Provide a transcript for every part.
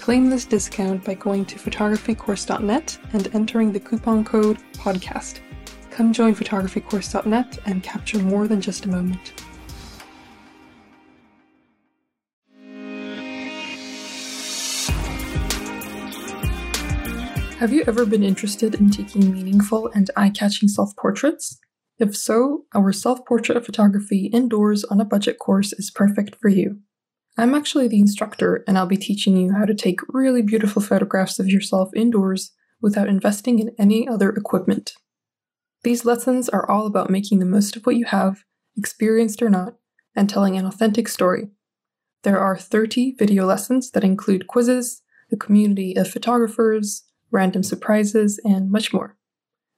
Claim this discount by going to photographycourse.net and entering the coupon code PODCAST. Come join photographycourse.net and capture more than just a moment. Have you ever been interested in taking meaningful and eye catching self portraits? If so, our self portrait photography indoors on a budget course is perfect for you. I'm actually the instructor, and I'll be teaching you how to take really beautiful photographs of yourself indoors without investing in any other equipment. These lessons are all about making the most of what you have, experienced or not, and telling an authentic story. There are 30 video lessons that include quizzes, a community of photographers, random surprises, and much more.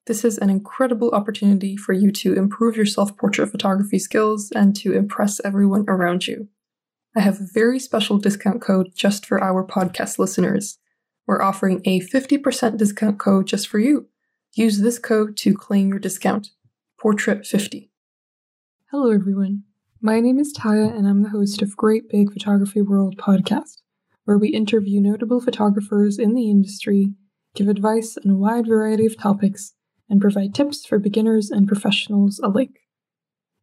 This is an incredible opportunity for you to improve your self portrait photography skills and to impress everyone around you. I have a very special discount code just for our podcast listeners. We're offering a 50% discount code just for you. Use this code to claim your discount. Portrait50. Hello, everyone. My name is Taya, and I'm the host of Great Big Photography World podcast, where we interview notable photographers in the industry, give advice on a wide variety of topics, and provide tips for beginners and professionals alike.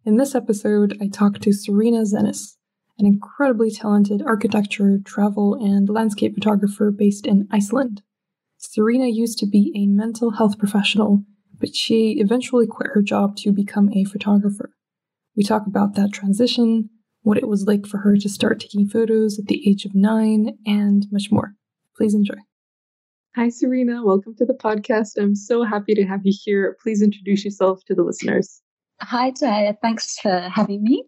In this episode, I talk to Serena Dzenis, an incredibly talented architecture, travel, and landscape photographer based in Iceland. Serena used to be a mental health professional, but she eventually quit her job to become a photographer. We talk about that transition, what it was like for her to start taking photos at the age of nine, and much more. Please enjoy. Hi, Serena. Welcome to the podcast. I'm so happy to have you here. Please introduce yourself to the listeners. Hi. Thanks for having me.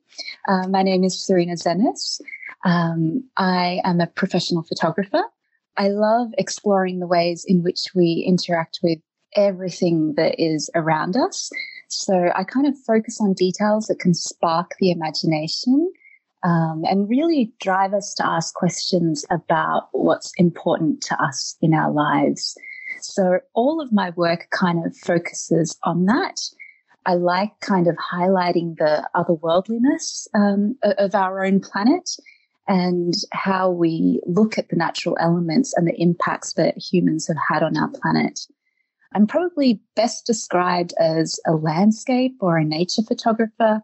Uh, my name is Serena Dzenis. Um, I am a professional photographer. I love exploring the ways in which we interact with everything that is around us. So I kind of focus on details that can spark the imagination um, and really drive us to ask questions about what's important to us in our lives. So all of my work kind of focuses on that. I like kind of highlighting the otherworldliness um, of our own planet and how we look at the natural elements and the impacts that humans have had on our planet. I'm probably best described as a landscape or a nature photographer,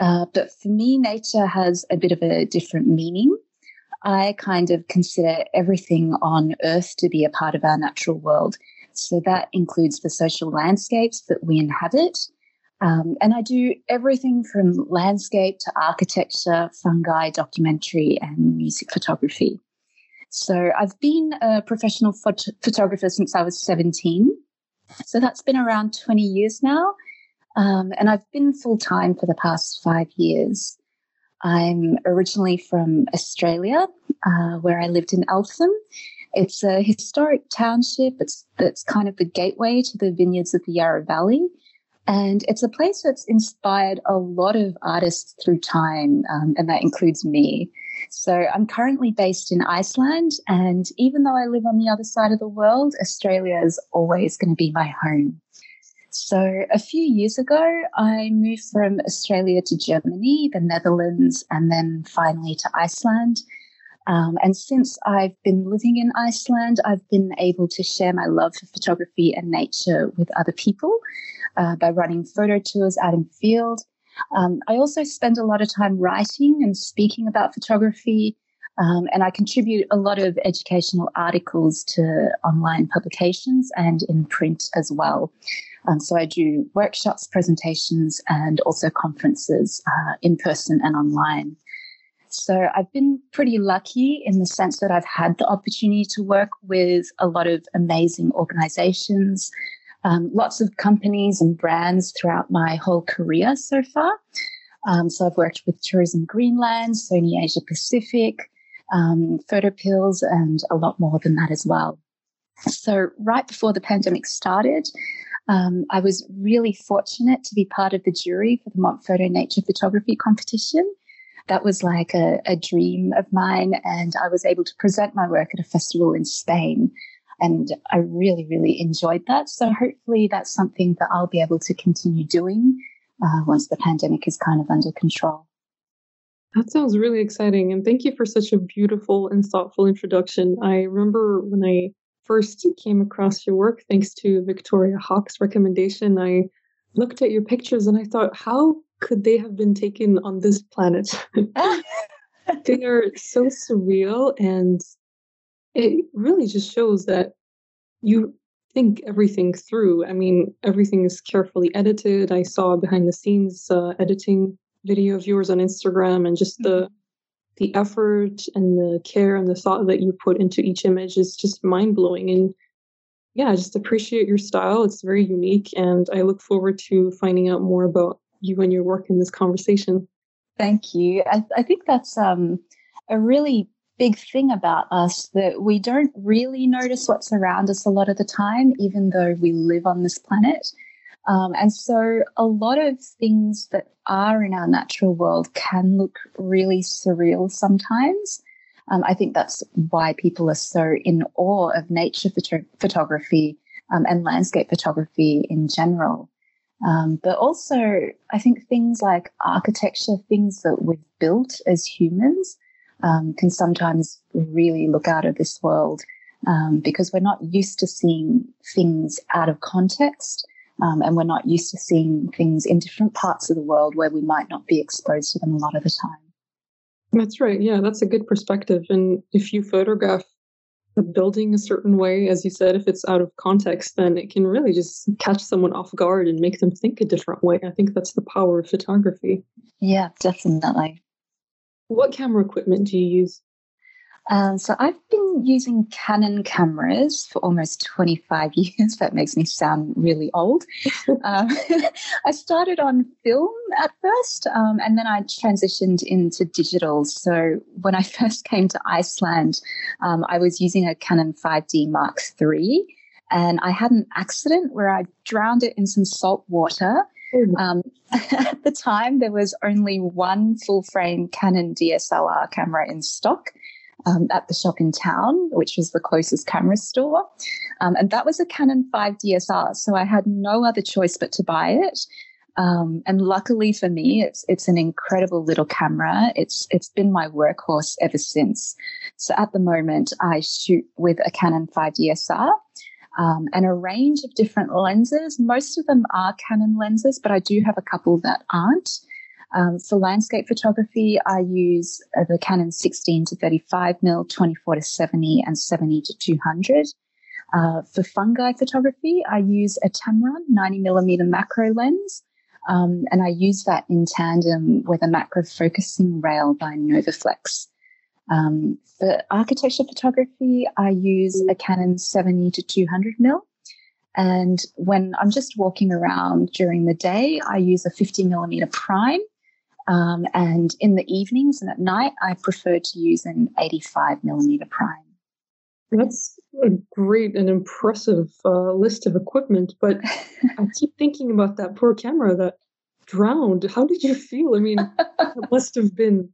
uh, but for me, nature has a bit of a different meaning. I kind of consider everything on Earth to be a part of our natural world. So that includes the social landscapes that we inhabit, um, and I do everything from landscape to architecture, fungi, documentary, and music photography. So I've been a professional phot- photographer since I was 17. So that's been around 20 years now. Um, and I've been full time for the past five years. I'm originally from Australia, uh, where I lived in Eltham. It's a historic township. It's, it's kind of the gateway to the vineyards of the Yarra Valley. And it's a place that's inspired a lot of artists through time, um, and that includes me. So I'm currently based in Iceland, and even though I live on the other side of the world, Australia is always going to be my home. So, a few years ago, I moved from Australia to Germany, the Netherlands, and then finally to Iceland. Um, and since I've been living in Iceland, I've been able to share my love for photography and nature with other people uh, by running photo tours out in field. Um, I also spend a lot of time writing and speaking about photography, um, and I contribute a lot of educational articles to online publications and in print as well. Um, so I do workshops, presentations, and also conferences uh, in person and online. So I've been pretty lucky in the sense that I've had the opportunity to work with a lot of amazing organizations, um, lots of companies and brands throughout my whole career so far. Um, so I've worked with Tourism Greenland, Sony Asia Pacific, um, Photopills, and a lot more than that as well. So right before the pandemic started, um, I was really fortunate to be part of the jury for the Montphoto Nature Photography competition that was like a, a dream of mine. And I was able to present my work at a festival in Spain. And I really, really enjoyed that. So hopefully that's something that I'll be able to continue doing uh, once the pandemic is kind of under control. That sounds really exciting. And thank you for such a beautiful and thoughtful introduction. I remember when I first came across your work, thanks to Victoria Hawk's recommendation, I looked at your pictures and I thought, how could they have been taken on this planet? they are so surreal and it really just shows that you think everything through. I mean, everything is carefully edited. I saw behind the scenes uh, editing video of yours on Instagram and just the mm-hmm. the effort and the care and the thought that you put into each image is just mind blowing and yeah, I just appreciate your style. It's very unique and I look forward to finding out more about you and your work in this conversation. Thank you. I, I think that's um, a really big thing about us that we don't really notice what's around us a lot of the time, even though we live on this planet. Um, and so a lot of things that are in our natural world can look really surreal sometimes. Um, I think that's why people are so in awe of nature photo- photography um, and landscape photography in general. Um, but also, I think things like architecture, things that we've built as humans, um, can sometimes really look out of this world um, because we're not used to seeing things out of context. Um, and we're not used to seeing things in different parts of the world where we might not be exposed to them a lot of the time. That's right. Yeah, that's a good perspective. And if you photograph building a certain way, as you said, if it's out of context, then it can really just catch someone off guard and make them think a different way. I think that's the power of photography. Yeah, definitely. What camera equipment do you use? Uh, so I've been using Canon cameras for almost 25 years. That makes me sound really old. um, I started on film at first, um, and then I transitioned into digital. So when I first came to Iceland, um, I was using a Canon 5D Mark III, and I had an accident where I drowned it in some salt water. Um, at the time, there was only one full frame Canon DSLR camera in stock um, at the shop in town, which was the closest camera store. Um, and that was a Canon 5 DSR. So I had no other choice but to buy it. Um, and luckily for me, it's it's an incredible little camera. It's it's been my workhorse ever since. So at the moment, I shoot with a Canon 5 DSR um, and a range of different lenses. Most of them are Canon lenses, but I do have a couple that aren't. Um, for landscape photography, I use uh, the Canon 16 to 35 mm, 24 to 70, and 70 to 200. Uh, for fungi photography, I use a Tamron 90 millimeter macro lens, um, and I use that in tandem with a macro focusing rail by Novaflex. Um, for architecture photography, I use a Canon 70 to 200 mm. And when I'm just walking around during the day, I use a 50 millimeter prime um, and in the evenings and at night, I prefer to use an 85 millimeter prime. That's a great and impressive uh, list of equipment, but I keep thinking about that poor camera that drowned. How did you feel? I mean, it must have been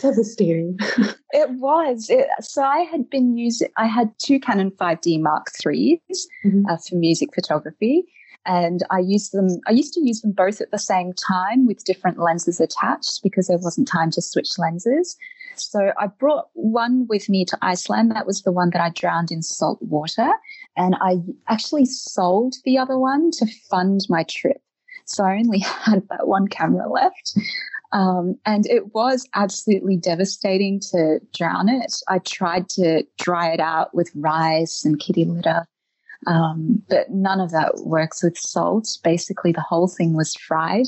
devastating. it was. It, so I had been using, I had two Canon 5D Mark IIIs mm-hmm. uh, for music photography. And I used them. I used to use them both at the same time with different lenses attached because there wasn't time to switch lenses. So I brought one with me to Iceland. That was the one that I drowned in salt water, and I actually sold the other one to fund my trip. So I only had that one camera left. Um, and it was absolutely devastating to drown it. I tried to dry it out with rice and kitty litter, um, but none of that works with salt. Basically, the whole thing was fried.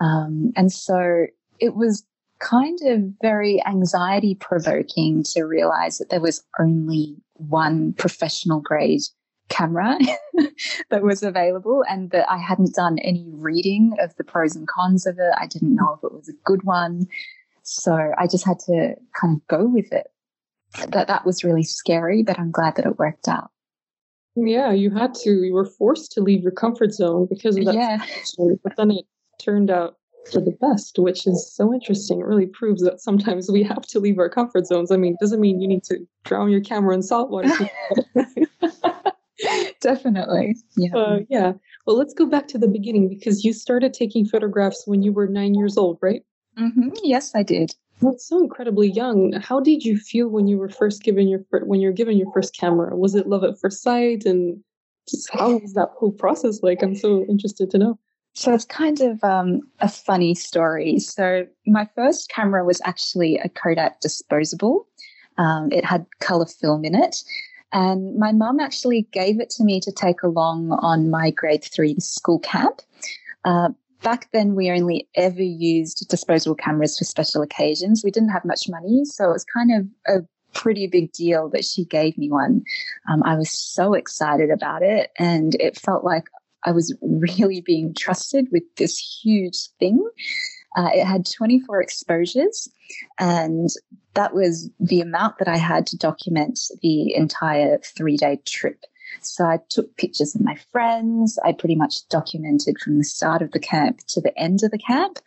Um, and so it was kind of very anxiety provoking to realize that there was only one professional grade camera that was available and that I hadn't done any reading of the pros and cons of it. I didn't know if it was a good one. So I just had to kind of go with it. That that was really scary, but I'm glad that it worked out. Yeah, you had to. You were forced to leave your comfort zone because of that. Yeah. But then it turned out for the best, which is so interesting. It really proves that sometimes we have to leave our comfort zones. I mean, doesn't mean you need to drown your camera in salt water. Definitely. Yeah. Uh, yeah. Well, let's go back to the beginning because you started taking photographs when you were nine years old, right? Mm-hmm. Yes, I did. That's so incredibly young. How did you feel when you were first given your when you were given your first camera? Was it love at first sight, and just how was that whole process like? I'm so interested to know. So it's kind of um, a funny story. So my first camera was actually a Kodak disposable. Um, it had color film in it, and my mum actually gave it to me to take along on my grade three school camp. Uh, back then, we only ever used disposable cameras for special occasions. We didn't have much money, so it was kind of a pretty big deal that she gave me one. Um, I was so excited about it, and it felt like I was really being trusted with this huge thing. Uh, it had 24 exposures, and that was the amount that I had to document the entire three day trip. So I took pictures of my friends. I pretty much documented from the start of the camp to the end of the camp.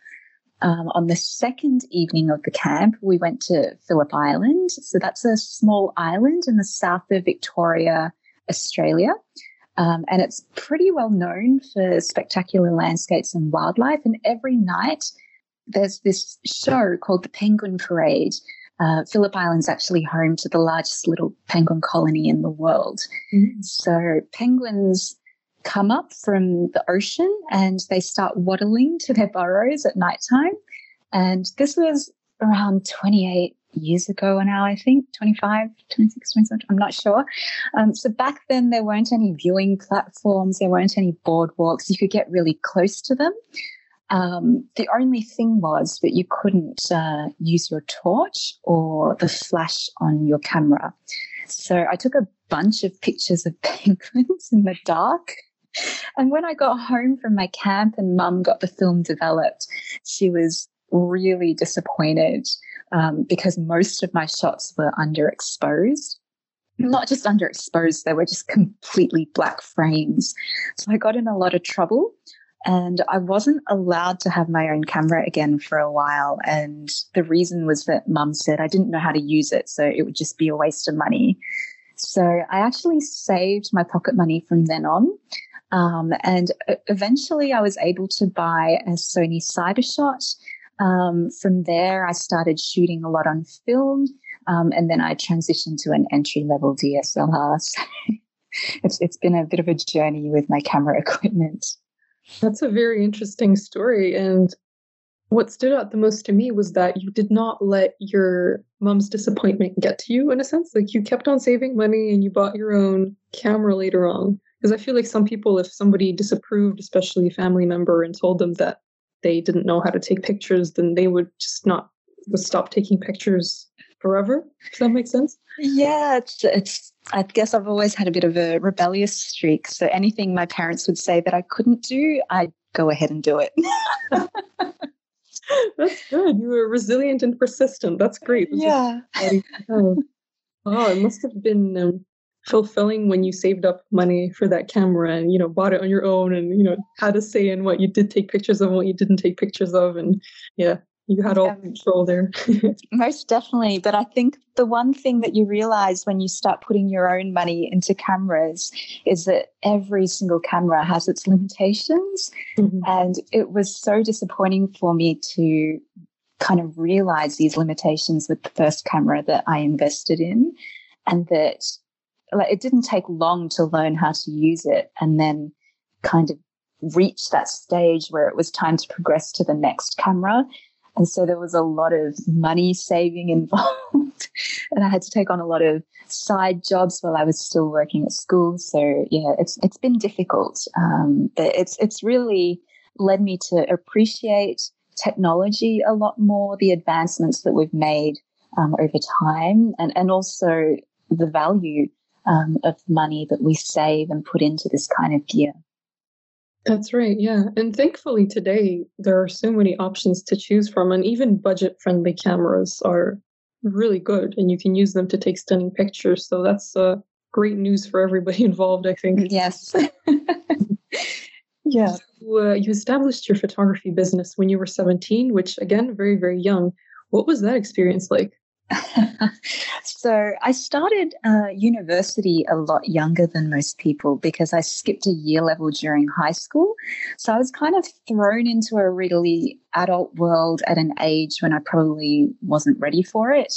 Um, on the second evening of the camp, we went to Phillip Island. So that's a small island in the south of Victoria, Australia. Um, and it's pretty well known for spectacular landscapes and wildlife. And every night there's this show called the Penguin Parade. Uh, Phillip Island's actually home to the largest little penguin colony in the world. Mm-hmm. So penguins come up from the ocean and they start waddling to their burrows at nighttime. And this was around 28 years ago now, I think 25, 26, 27, I'm not sure. Um, so back then, there weren't any viewing platforms, there weren't any boardwalks. You could get really close to them. Um, the only thing was that you couldn't uh, use your torch or the flash on your camera. So I took a bunch of pictures of penguins in the dark. And when I got home from my camp and mum got the film developed, she was really disappointed um, because most of my shots were underexposed. Not just underexposed, they were just completely black frames. So I got in a lot of trouble. And I wasn't allowed to have my own camera again for a while. And the reason was that mum said I didn't know how to use it. So it would just be a waste of money. So I actually saved my pocket money from then on. Um, and eventually I was able to buy a Sony Cybershot. Um, from there, I started shooting a lot on film. Um, and then I transitioned to an entry level DSLR. So it's, it's been a bit of a journey with my camera equipment. That's a very interesting story. And what stood out the most to me was that you did not let your mom's disappointment get to you in a sense. Like you kept on saving money and you bought your own camera later on. Because I feel like some people, if somebody disapproved, especially a family member, and told them that they didn't know how to take pictures, then they would just not would stop taking pictures forever. Does that make sense? Yeah, it's it's I guess I've always had a bit of a rebellious streak. So anything my parents would say that I couldn't do, I'd go ahead and do it. That's good. You were resilient and persistent. That's great. That's yeah. Oh, it must have been um, fulfilling when you saved up money for that camera and you know bought it on your own and you know had a say in what you did take pictures of and what you didn't take pictures of and yeah you had all um, control there. most definitely. But I think the one thing that you realize when you start putting your own money into cameras is that every single camera has its limitations. Mm-hmm. And it was so disappointing for me to kind of realize these limitations with the first camera that I invested in. And that like, it didn't take long to learn how to use it and then kind of reach that stage where it was time to progress to the next camera and so there was a lot of money saving involved. and I had to take on a lot of side jobs while I was still working at school. So yeah, it's it's been difficult. Um, but it's it's really led me to appreciate technology a lot more, the advancements that we've made um, over time, and and also the value um, of money that we save and put into this kind of gear. That's right, yeah. And thankfully today there are so many options to choose from and even budget-friendly cameras are really good and you can use them to take stunning pictures. So that's uh, great news for everybody involved, I think. Yes. yeah. So, uh, you established your photography business when you were 17, which again, very, very young. What was that experience like? so I started uh, university a lot younger than most people because I skipped a year level during high school. So I was kind of thrown into a really adult world at an age when I probably wasn't ready for it.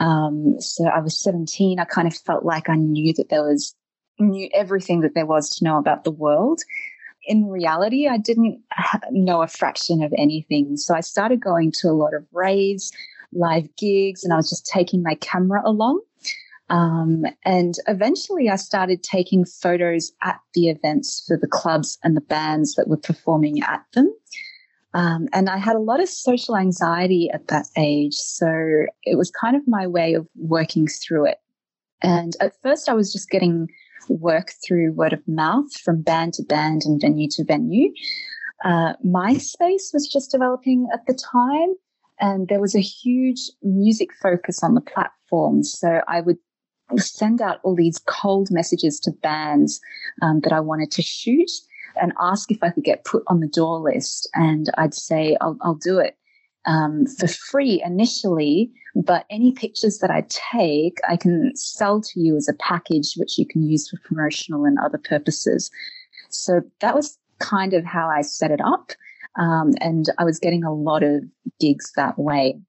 Um, so I was 17. I kind of felt like I knew that there was knew everything that there was to know about the world. In reality, I didn't know a fraction of anything. So I started going to a lot of raves live gigs and I was just taking my camera along. Um, and eventually I started taking photos at the events for the clubs and the bands that were performing at them. Um, and I had a lot of social anxiety at that age. So it was kind of my way of working through it. And at first I was just getting work through word of mouth from band to band and venue to venue. Uh, MySpace was just developing at the time and there was a huge music focus on the platform. So I would send out all these cold messages to bands um, that I wanted to shoot and ask if I could get put on the door list. And I'd say, I'll, I'll do it um, for free initially, but any pictures that I take, I can sell to you as a package, which you can use for promotional and other purposes. So that was kind of how I set it up. Um, and I was getting a lot of gigs that way.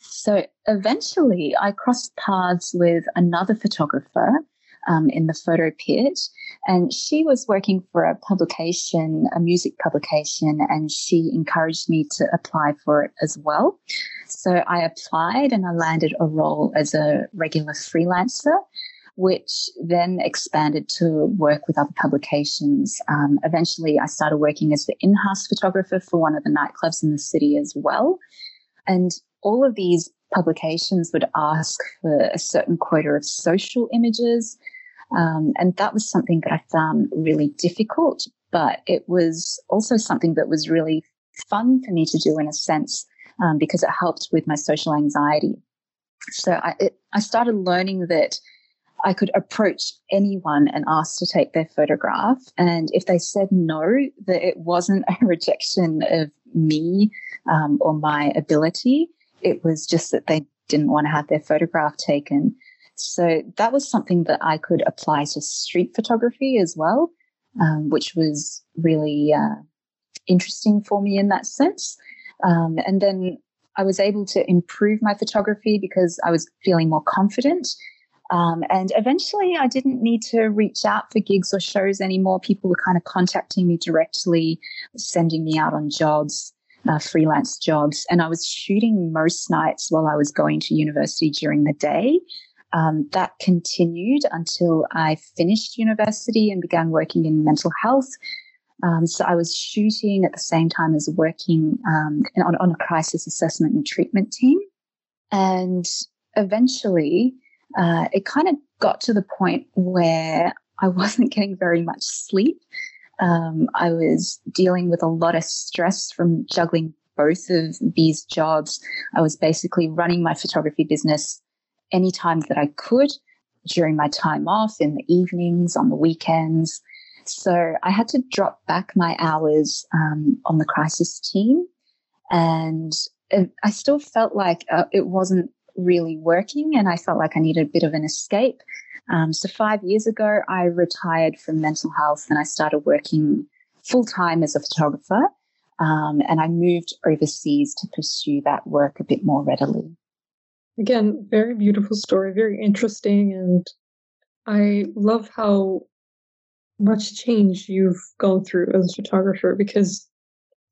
So eventually I crossed paths with another photographer um, in the photo pit. And she was working for a publication, a music publication, and she encouraged me to apply for it as well. So I applied and I landed a role as a regular freelancer which then expanded to work with other publications. Um, eventually, I started working as the in house photographer for one of the nightclubs in the city as well. And all of these publications would ask for a certain quota of social images. Um, and that was something that I found really difficult, but it was also something that was really fun for me to do in a sense um, because it helped with my social anxiety. So I, it, I started learning that I could approach anyone and ask to take their photograph. And if they said no, that it wasn't a rejection of me um, or my ability, it was just that they didn't want to have their photograph taken. So that was something that I could apply to street photography as well, um, which was really uh, interesting for me in that sense. Um, and then I was able to improve my photography because I was feeling more confident um, and eventually, I didn't need to reach out for gigs or shows anymore. People were kind of contacting me directly, sending me out on jobs, uh, freelance jobs. And I was shooting most nights while I was going to university during the day. Um, that continued until I finished university and began working in mental health. Um, so I was shooting at the same time as working um, on, on a crisis assessment and treatment team. And eventually, uh, it kind of got to the point where I wasn't getting very much sleep. Um, I was dealing with a lot of stress from juggling both of these jobs. I was basically running my photography business anytime that I could during my time off, in the evenings, on the weekends. So I had to drop back my hours um, on the crisis team. And I still felt like uh, it wasn't really working and I felt like I needed a bit of an escape. Um, so, five years ago, I retired from mental health and I started working full time as a photographer. Um, and I moved overseas to pursue that work a bit more readily. Again, very beautiful story, very interesting. And I love how much change you've gone through as a photographer because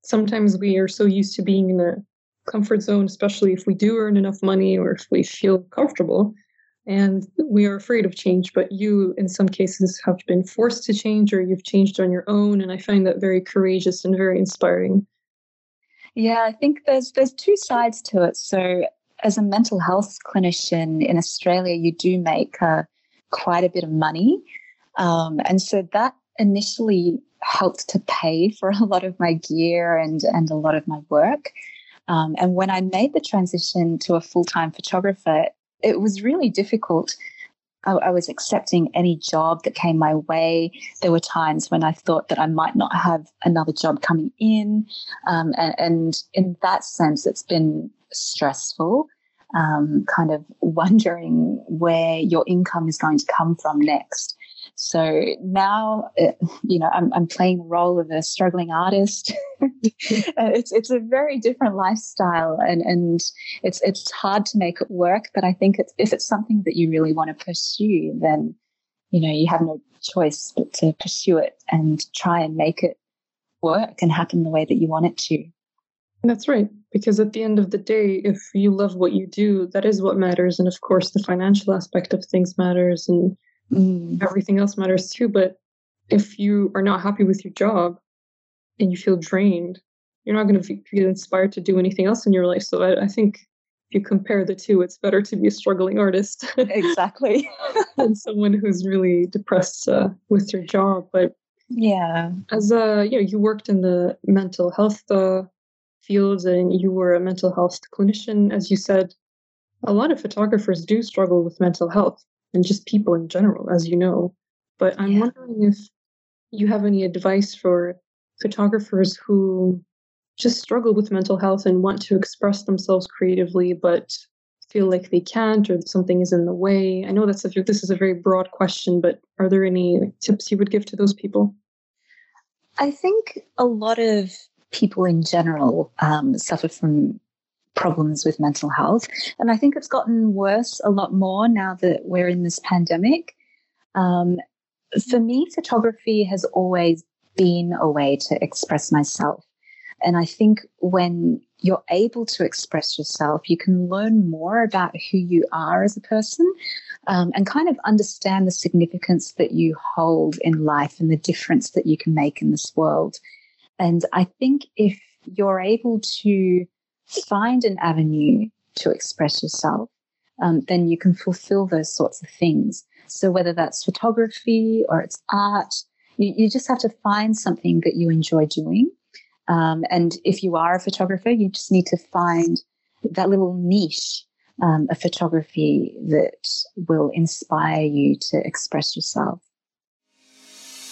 sometimes we are so used to being in a comfort zone, especially if we do earn enough money or if we feel comfortable. And we are afraid of change, but you, in some cases, have been forced to change or you've changed on your own. And I find that very courageous and very inspiring. Yeah, I think there's there's two sides to it. So, as a mental health clinician in Australia, you do make uh, quite a bit of money, um, and so that initially helped to pay for a lot of my gear and and a lot of my work. Um, and when I made the transition to a full time photographer, it was really difficult. I, I, was accepting any job that came my way. There were times when I thought that I might not have another job coming in. Um, and, and, in that sense, it's been stressful, um, kind of wondering where your income is going to come from next. So now, uh, you know, I'm, I'm playing the role of a struggling artist. it's it's a very different lifestyle, and and it's it's hard to make it work. But I think it's, if it's something that you really want to pursue, then you know you have no choice but to pursue it and try and make it work and happen the way that you want it to. That's right. Because at the end of the day, if you love what you do, that is what matters. And of course, the financial aspect of things matters. And Mm. Everything else matters too. But if you are not happy with your job and you feel drained, you're not going to feel inspired to do anything else in your life. So I, I think if you compare the two, it's better to be a struggling artist. exactly. than someone who's really depressed uh, with your job. But yeah, as a, you know, you worked in the mental health uh, fields and you were a mental health clinician, as you said. A lot of photographers do struggle with mental health and just people in general, as you know. But I'm yeah. wondering if you have any advice for photographers who just struggle with mental health and want to express themselves creatively, but feel like they can't or something is in the way. I know that's a, this is a very broad question, but are there any tips you would give to those people? I think a lot of people in general um, suffer from problems with mental health. And I think it's gotten worse a lot more now that we're in this pandemic. Um, for me, photography has always been a way to express myself. And I think when you're able to express yourself, you can learn more about who you are as a person um, and kind of understand the significance that you hold in life and the difference that you can make in this world. And I think if you're able to find an avenue to express yourself, um, then you can fulfill those sorts of things. So whether that's photography or it's art, you, you just have to find something that you enjoy doing. Um, and if you are a photographer, you just need to find that little niche um, of photography that will inspire you to express yourself.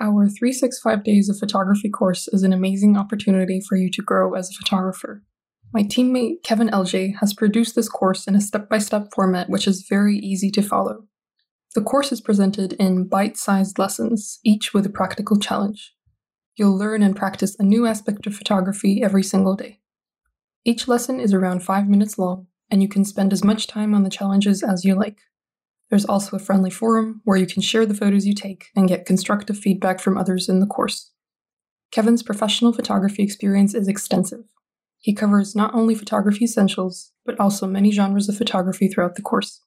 Our 365 Days of Photography course is an amazing opportunity for you to grow as a photographer. My teammate Kevin LJ has produced this course in a step by step format which is very easy to follow. The course is presented in bite sized lessons, each with a practical challenge. You'll learn and practice a new aspect of photography every single day. Each lesson is around five minutes long, and you can spend as much time on the challenges as you like. There's also a friendly forum where you can share the photos you take and get constructive feedback from others in the course. Kevin's professional photography experience is extensive. He covers not only photography essentials, but also many genres of photography throughout the course.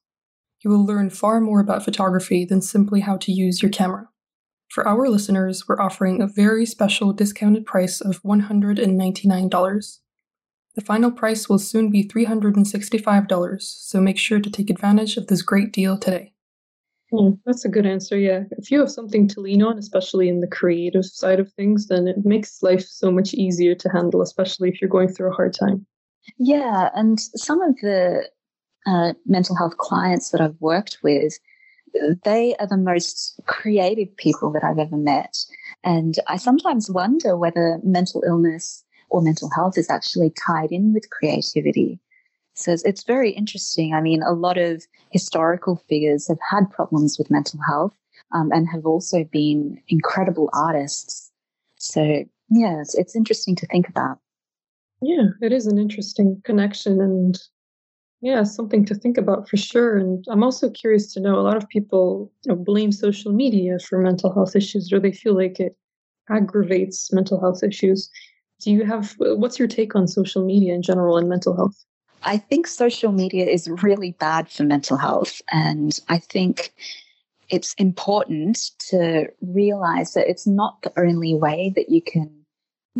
You will learn far more about photography than simply how to use your camera. For our listeners, we're offering a very special discounted price of $199. The final price will soon be $365, so make sure to take advantage of this great deal today. Mm, that's a good answer. Yeah. If you have something to lean on, especially in the creative side of things, then it makes life so much easier to handle, especially if you're going through a hard time. Yeah. And some of the uh, mental health clients that I've worked with, they are the most creative people that I've ever met. And I sometimes wonder whether mental illness or mental health is actually tied in with creativity. So it's very interesting. I mean, a lot of historical figures have had problems with mental health um, and have also been incredible artists. So, yeah, it's, it's interesting to think about. Yeah, it is an interesting connection and yeah, something to think about for sure. And I'm also curious to know a lot of people you know, blame social media for mental health issues or they feel like it aggravates mental health issues. Do you have what's your take on social media in general and mental health? I think social media is really bad for mental health. And I think it's important to realize that it's not the only way that you can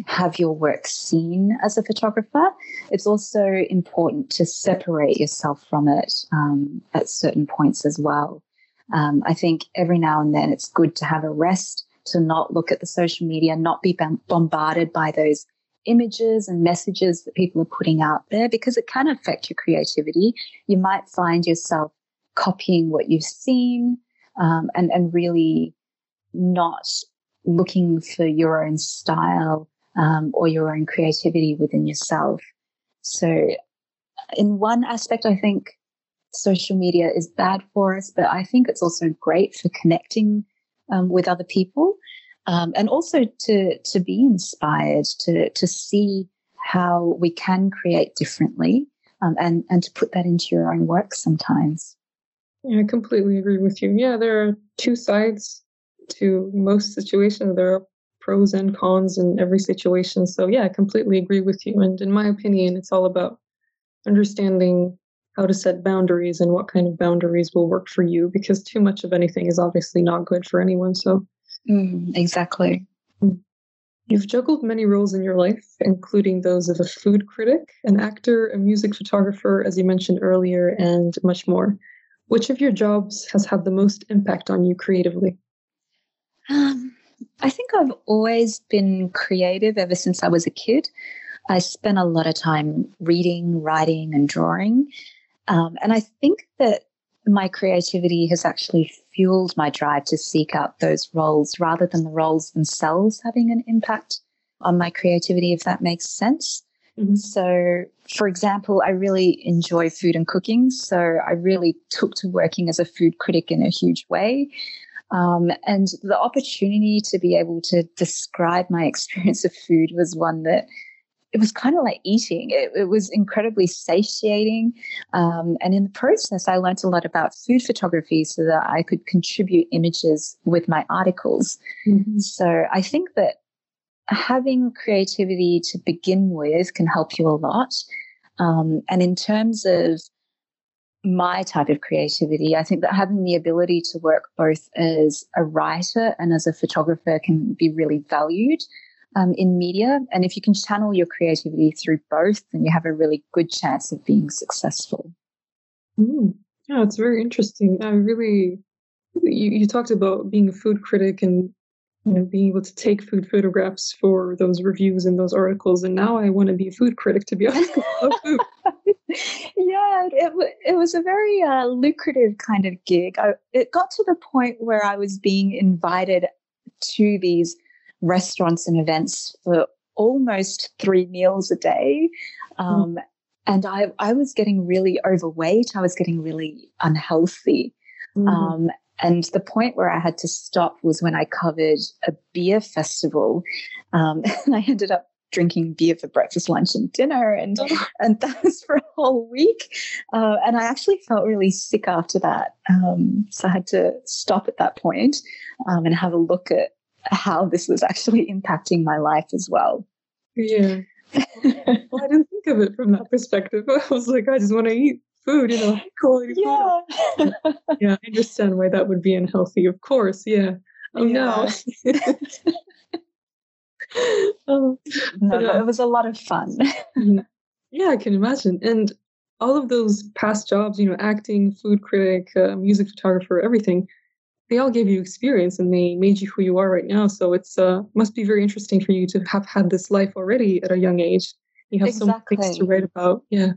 have your work seen as a photographer. It's also important to separate yourself from it um, at certain points as well. Um, I think every now and then it's good to have a rest, to not look at the social media, not be bombarded by those images and messages that people are putting out there because it can affect your creativity. You might find yourself copying what you've seen um, and, and really not looking for your own style um, or your own creativity within yourself. So, in one aspect, I think social media is bad for us, but I think it's also great for connecting um, with other people um, and also to to be inspired to to see how we can create differently um, and and to put that into your own work sometimes. Yeah, I completely agree with you. Yeah, there are two sides to most situations. There are pros and cons in every situation. So yeah, I completely agree with you. And in my opinion, it's all about understanding how to set boundaries and what kind of boundaries will work for you because too much of anything is obviously not good for anyone. So Mm, exactly. You've juggled many roles in your life, including those of a food critic, an actor, a music photographer, as you mentioned earlier, and much more. Which of your jobs has had the most impact on you creatively? Um, I think I've always been creative ever since I was a kid. I spent a lot of time reading, writing, and drawing. Um, and I think that my creativity has actually fueled my drive to seek out those roles rather than the roles themselves having an impact on my creativity, if that makes sense. Mm-hmm. So, for example, I really enjoy food and cooking. So, I really took to working as a food critic in a huge way. Um, and the opportunity to be able to describe my experience of food was one that it was kind of like eating. It, it was incredibly satiating. Um, and in the process, I learned a lot about food photography so that I could contribute images with my articles. Mm-hmm. So I think that having creativity to begin with can help you a lot. Um, and in terms of my type of creativity, I think that having the ability to work both as a writer and as a photographer can be really valued um, in media. And if you can channel your creativity through both, then you have a really good chance of being successful. Mm. Yeah, it's very interesting. I really, you, you talked about being a food critic and you know, being able to take food photographs for those reviews and those articles. And now I want to be a food critic, to be honest. yeah, it, it was a very uh, lucrative kind of gig. I, it got to the point where I was being invited to these restaurants and events for almost three meals a day. Um, mm. And I, I was getting really overweight. I was getting really unhealthy. Mm. Um, and the point where I had to stop was when I covered a beer festival. Um, and I ended up drinking beer for breakfast, lunch, and dinner, and oh. and that was for a whole week. Uh, and I actually felt really sick after that, um, so I had to stop at that point, um, and have a look at how this was actually impacting my life as well. Yeah. well, I didn't think of it from that perspective. I was like, I just want to eat food, you know, quality yeah. food. yeah, I understand why that would be unhealthy. Of course, yeah. Oh yeah. no. oh, no, but, uh, it was a lot of fun. Mm-hmm. yeah, I can imagine. And all of those past jobs, you know, acting, food critic, uh, music photographer, everything, they all gave you experience and they made you who you are right now. So it's uh, must be very interesting for you to have had this life already at a young age. You have exactly. so many things to write about. Yeah.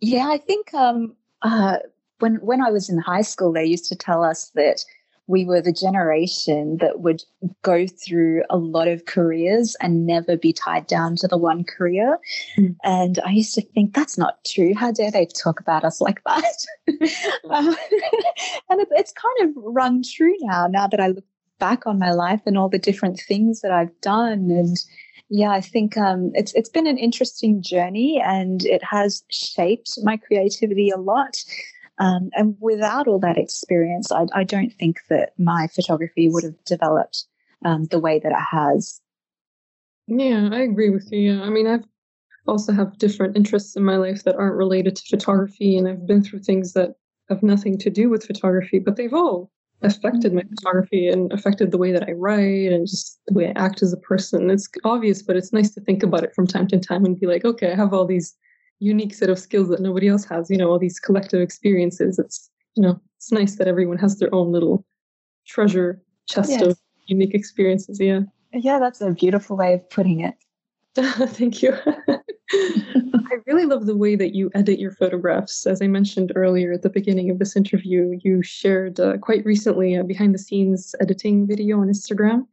Yeah, I think um, uh, when when I was in high school, they used to tell us that we were the generation that would go through a lot of careers and never be tied down to the one career. Mm. And I used to think that's not true. How dare they talk about us like that? um, and it, it's kind of rung true now, now that I look back on my life and all the different things that I've done. And yeah, I think um, it's it's been an interesting journey, and it has shaped my creativity a lot. Um, and without all that experience, I, I, don't think that my photography would have developed um, the way that it has. Yeah, I agree with you. Yeah, I mean, I've also have different interests in my life that aren't related to photography, and I've been through things that have nothing to do with photography, but they've all affected my photography and affected the way that I write and just the way I act as a person. It's obvious, but it's nice to think about it from time to time and be like, okay, I have all these unique set of skills that nobody else has, you know, all these collective experiences. It's, you know, it's nice that everyone has their own little treasure chest yes. of unique experiences. Yeah. Yeah, that's a beautiful way of putting it. Thank you. I really love the way that you edit your photographs. As I mentioned earlier at the beginning of this interview, you shared uh, quite recently a behind the scenes editing video on Instagram.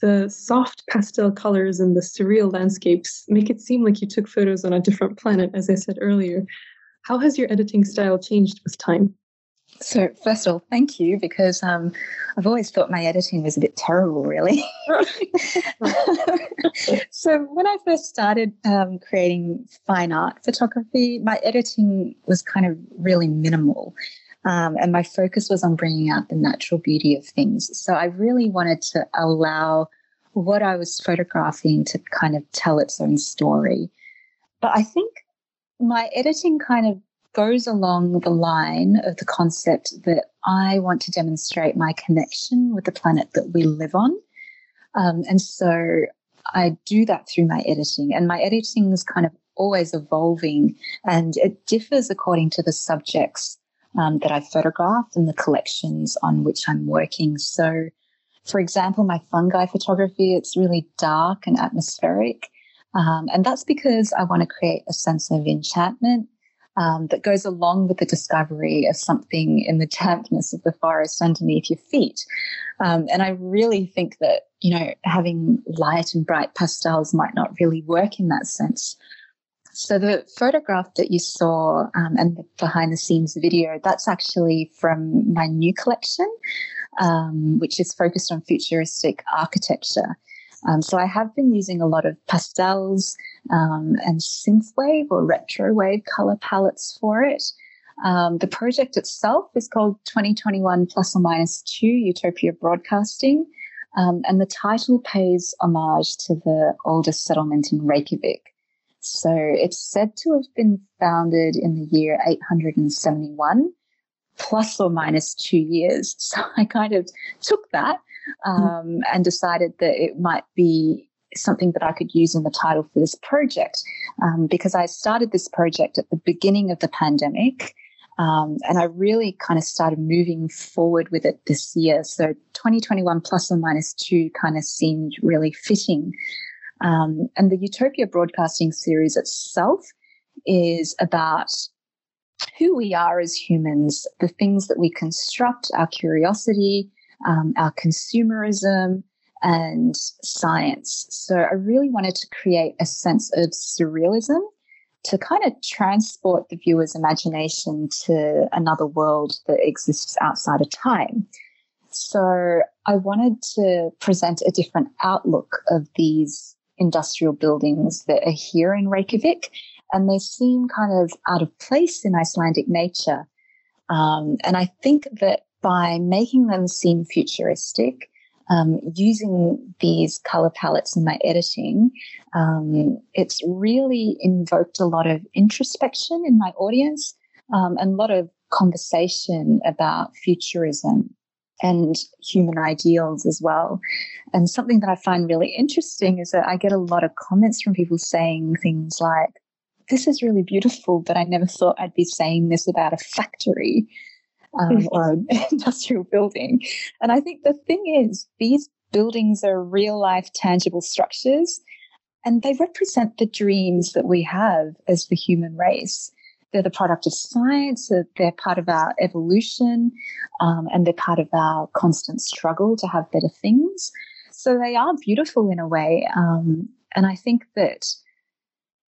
The soft pastel colors and the surreal landscapes make it seem like you took photos on a different planet, as I said earlier. How has your editing style changed with time? So, first of all, thank you because um, I've always thought my editing was a bit terrible, really. so, when I first started um, creating fine art photography, my editing was kind of really minimal. Um, and my focus was on bringing out the natural beauty of things. So, I really wanted to allow what I was photographing to kind of tell its own story. But I think my editing kind of goes along the line of the concept that I want to demonstrate my connection with the planet that we live on. Um, and so I do that through my editing, and my editing is kind of always evolving and it differs according to the subjects um, that I've photographed and the collections on which I'm working. So, for example, my fungi photography, it's really dark and atmospheric. Um, and that's because I want to create a sense of enchantment um, that goes along with the discovery of something in the dampness of the forest underneath your feet. Um, and I really think that, you know, having light and bright pastels might not really work in that sense. So the photograph that you saw um, and the behind the scenes video, that's actually from my new collection, um, which is focused on futuristic architecture. Um, so I have been using a lot of pastels um, and synthwave or retrowave color palettes for it. Um, the project itself is called 2021 plus or minus two Utopia Broadcasting. Um, and the title pays homage to the oldest settlement in Reykjavik. So it's said to have been founded in the year 871, plus or minus two years. So I kind of took that Mm-hmm. um, and decided that it might be something that I could use in the title for this project um, because I started this project at the beginning of the pandemic. Um, and I really kind of started moving forward with it this year. So 2021 plus or minus two kind of seemed really fitting. Um, and the Utopia Broadcasting series itself is about who we are as humans, the things that we construct, our curiosity, um, our consumerism, and science. So I really wanted to create a sense of surrealism to kind of transport the viewer's imagination to another world that exists outside of time. So I wanted to present a different outlook of these industrial buildings that are here in Reykjavik, and they seem kind of out of place in Icelandic nature. Um, and I think that by making them seem futuristic, um, using these color palettes in my editing, um, it's really invoked a lot of introspection in my audience um, and a lot of conversation about futurism and human ideals as well. And something that I find really interesting is that I get a lot of comments from people saying things like, This is really beautiful, but I never thought I'd be saying this about a factory um, or an industrial building. And I think the thing is, these buildings are real life, tangible structures, and they represent the dreams that we have as the human race. They're the product of science, they're part of our evolution, um, and they're part of our constant struggle to have better things. So they are beautiful in a way. Um, and I think that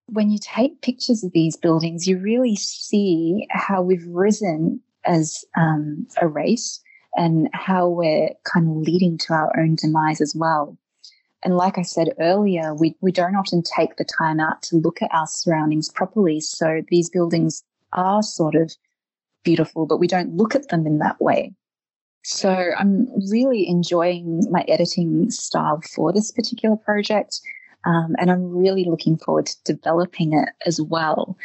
when you take pictures of these buildings, you really see how we've risen as um, a race and how we're kind of leading to our own demise as well. And like I said earlier, we, we don't often take the time out to look at our surroundings properly. So these buildings are sort of beautiful, but we don't look at them in that way. So I'm really enjoying my editing style for this particular project. Um, and I'm really looking forward to developing it as well.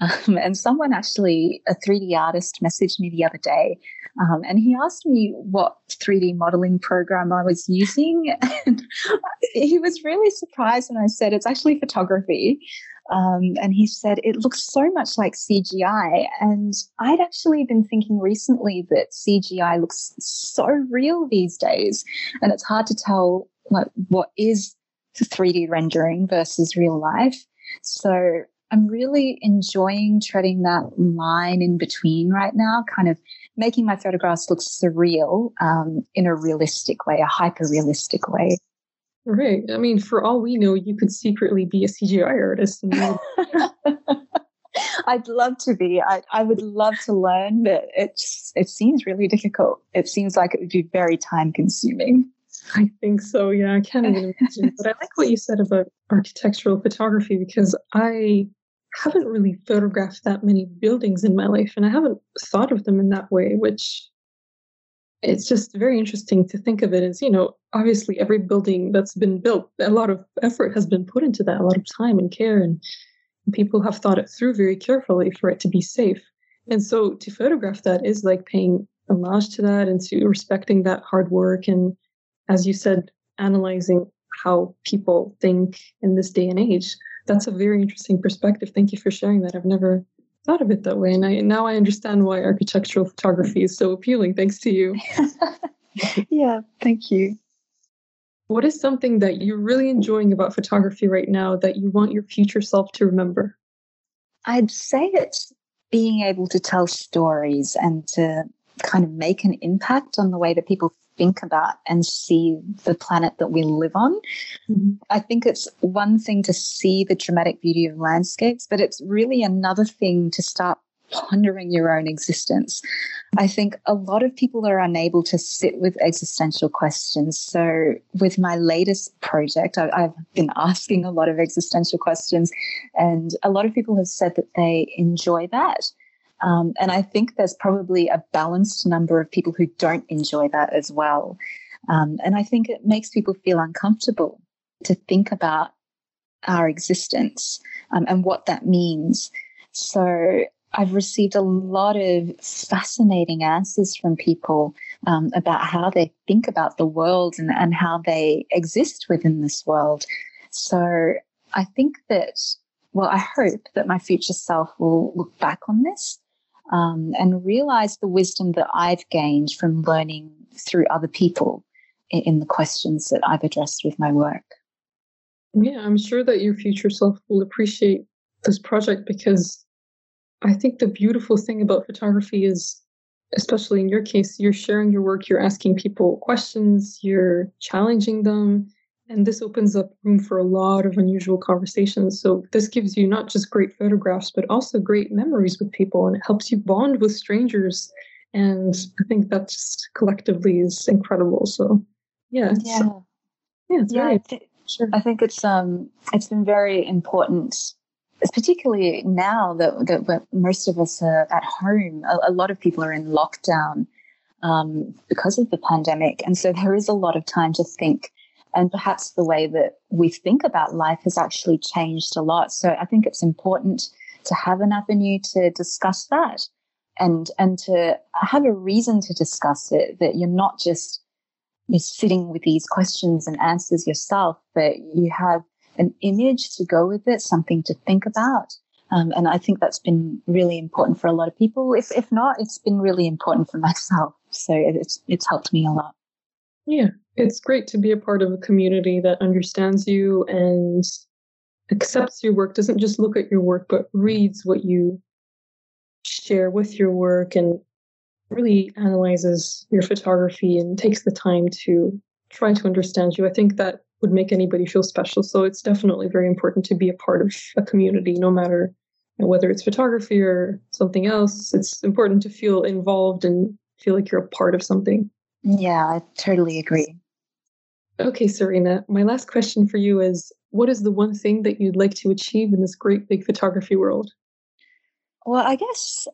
Um, and someone actually, a 3D artist, messaged me the other day um, and he asked me what 3D modeling program I was using. And he was really surprised when I said it's actually photography. Um, and he said it looks so much like CGI. And I'd actually been thinking recently that CGI looks so real these days. And it's hard to tell like what is 3D rendering versus real life. So I'm really enjoying treading that line in between right now, kind of making my photographs look surreal um, in a realistic way, a hyper realistic way. Right. I mean, for all we know, you could secretly be a CGI artist. I'd love to be. I, I would love to learn, but it's it seems really difficult. It seems like it would be very time consuming. I think so. Yeah, I can't even imagine. but I like what you said about architectural photography because I haven't really photographed that many buildings in my life and I haven't thought of them in that way, which it's just very interesting to think of it as, you know, obviously every building that's been built, a lot of effort has been put into that, a lot of time and care, and, people have thought it through very carefully for it to be safe. And so to photograph that is like paying homage to that and to respecting that hard work and, as you said, analyzing how people think in this day and age that's a very interesting perspective. Thank you for sharing that. I've never thought of it that way, and I now I understand why architectural photography is so appealing. Thanks to you. yeah, thank you. What is something that you're really enjoying about photography right now that you want your future self to remember? I'd say it's being able to tell stories and to kind of make an impact on the way that people think about and see the planet that we live on. Mm-hmm. I think it's one thing to see the dramatic beauty of landscapes, but it's really another thing to start pondering your own existence. I think a lot of people are unable to sit with existential questions. So, with my latest project, I, have been asking a lot of existential questions, and a lot of people have said that they enjoy that. Um, and I think there's probably a balanced number of people who don't enjoy that as well. Um, and I think it makes people feel uncomfortable to think about our existence um, and what that means. So I've received a lot of fascinating answers from people um, about how they think about the world and, and how they exist within this world. So I think that, well, I hope that my future self will look back on this um, and realize the wisdom that I've gained from learning through other people in, in the questions that I've addressed with my work. Yeah, I'm sure that your future self will appreciate this project because I think the beautiful thing about photography is, especially in your case, you're sharing your work, you're asking people questions, you're challenging them, and this opens up room for a lot of unusual conversations. So this gives you not just great photographs, but also great memories with people. And it helps you bond with strangers And I think that just collectively is incredible. So yeah. Yeah. yeah, it's yeah, very I, thi- sure. I think it's um it's been very important, particularly now that that most of us are at home. A, a lot of people are in lockdown um, because of the pandemic, and so there is a lot of time to think. And perhaps the way that we think about life has actually changed a lot. So I think it's important to have an avenue to discuss that, and and to have a reason to discuss it. That you're not just you're sitting with these questions and answers yourself, but you have an image to go with it, something to think about. Um, and I think that's been really important for a lot of people. If if not, it's been really important for myself. So it's it's helped me a lot. Yeah, it's great to be a part of a community that understands you and accepts your work, doesn't just look at your work, but reads what you share with your work and really analyzes your photography and takes the time to try to understand you. I think that would make anybody feel special. So it's definitely very important to be a part of a community, no matter you know, whether it's photography or something else. It's important to feel involved and feel like you're a part of something. Yeah, I totally agree. Okay, Serena, my last question for you is what is the one thing that you'd like to achieve in this great big photography world? Well, I guess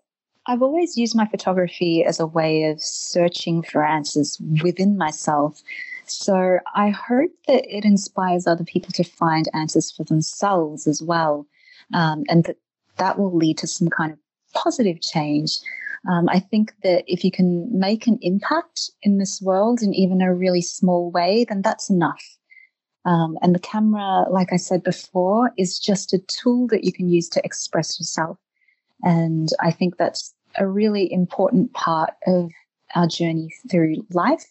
I've always used my photography as a way of searching for answers within myself. So I hope that it inspires other people to find answers for themselves as well. Um, and that that will lead to some kind of positive change. Um, I think that if you can make an impact in this world in even a really small way, then that's enough. Um, and the camera, like I said before, is just a tool that you can use to express yourself. And I think that's a really important part of our journey through life.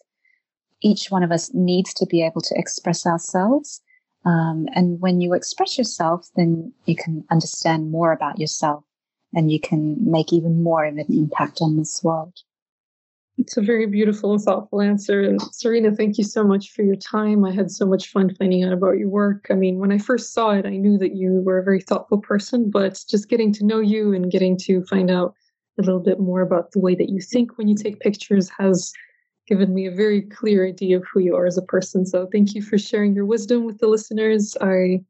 Each one of us needs to be able to express ourselves. Um, and when you express yourself, then you can understand more about yourself and you can make even more of an impact on this world. It's a very beautiful and thoughtful answer. And Serena, thank you so much for your time. I had so much fun finding out about your work. I mean, when I first saw it, I knew that you were a very thoughtful person, but just getting to know you and getting to find out a little bit more about the way that you think when you take pictures has given me a very clear idea of who you are as a person. So thank you for sharing your wisdom with the listeners. I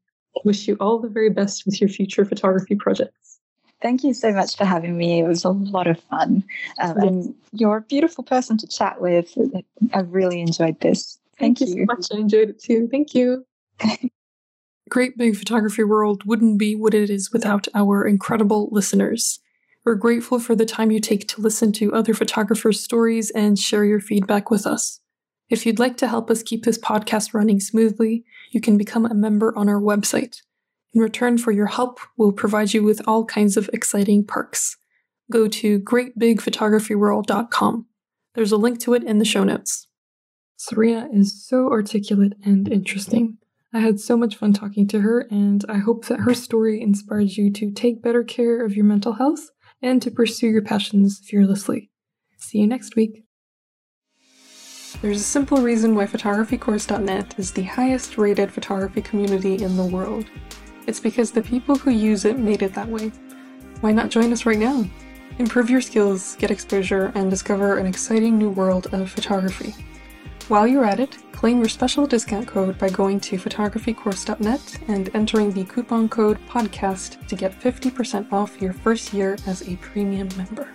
wish you all the very best with your future photography projects. Thank you so much for having me. It was a lot of fun. Um, and you're a beautiful person to chat with. I really enjoyed this. Thank, Thank you. you so much. I enjoyed it too. Thank you. Great Big Photography World wouldn't be what it is without our incredible listeners. We're grateful for the time you take to listen to other photographers' stories and share your feedback with us. If you'd like to help us keep this podcast running smoothly, you can become a member on our website. In return for your help, we'll provide you with all kinds of exciting perks. Go to greatbigphotographyworld.com. There's a link to it in the show notes. Serena is so articulate and interesting. I had so much fun talking to her, and I hope that her story inspired you to take better care of your mental health and to pursue your passions fearlessly. See you next week. There's a simple reason why photographycourse.net is the highest rated photography community in the world. It's because the people who use it made it that way. Why not join us right now? Improve your skills, get exposure, and discover an exciting new world of photography. While you're at it, claim your special discount code by going to photographycourse.net and entering the coupon code PODCAST to get 50% off your first year as a premium member.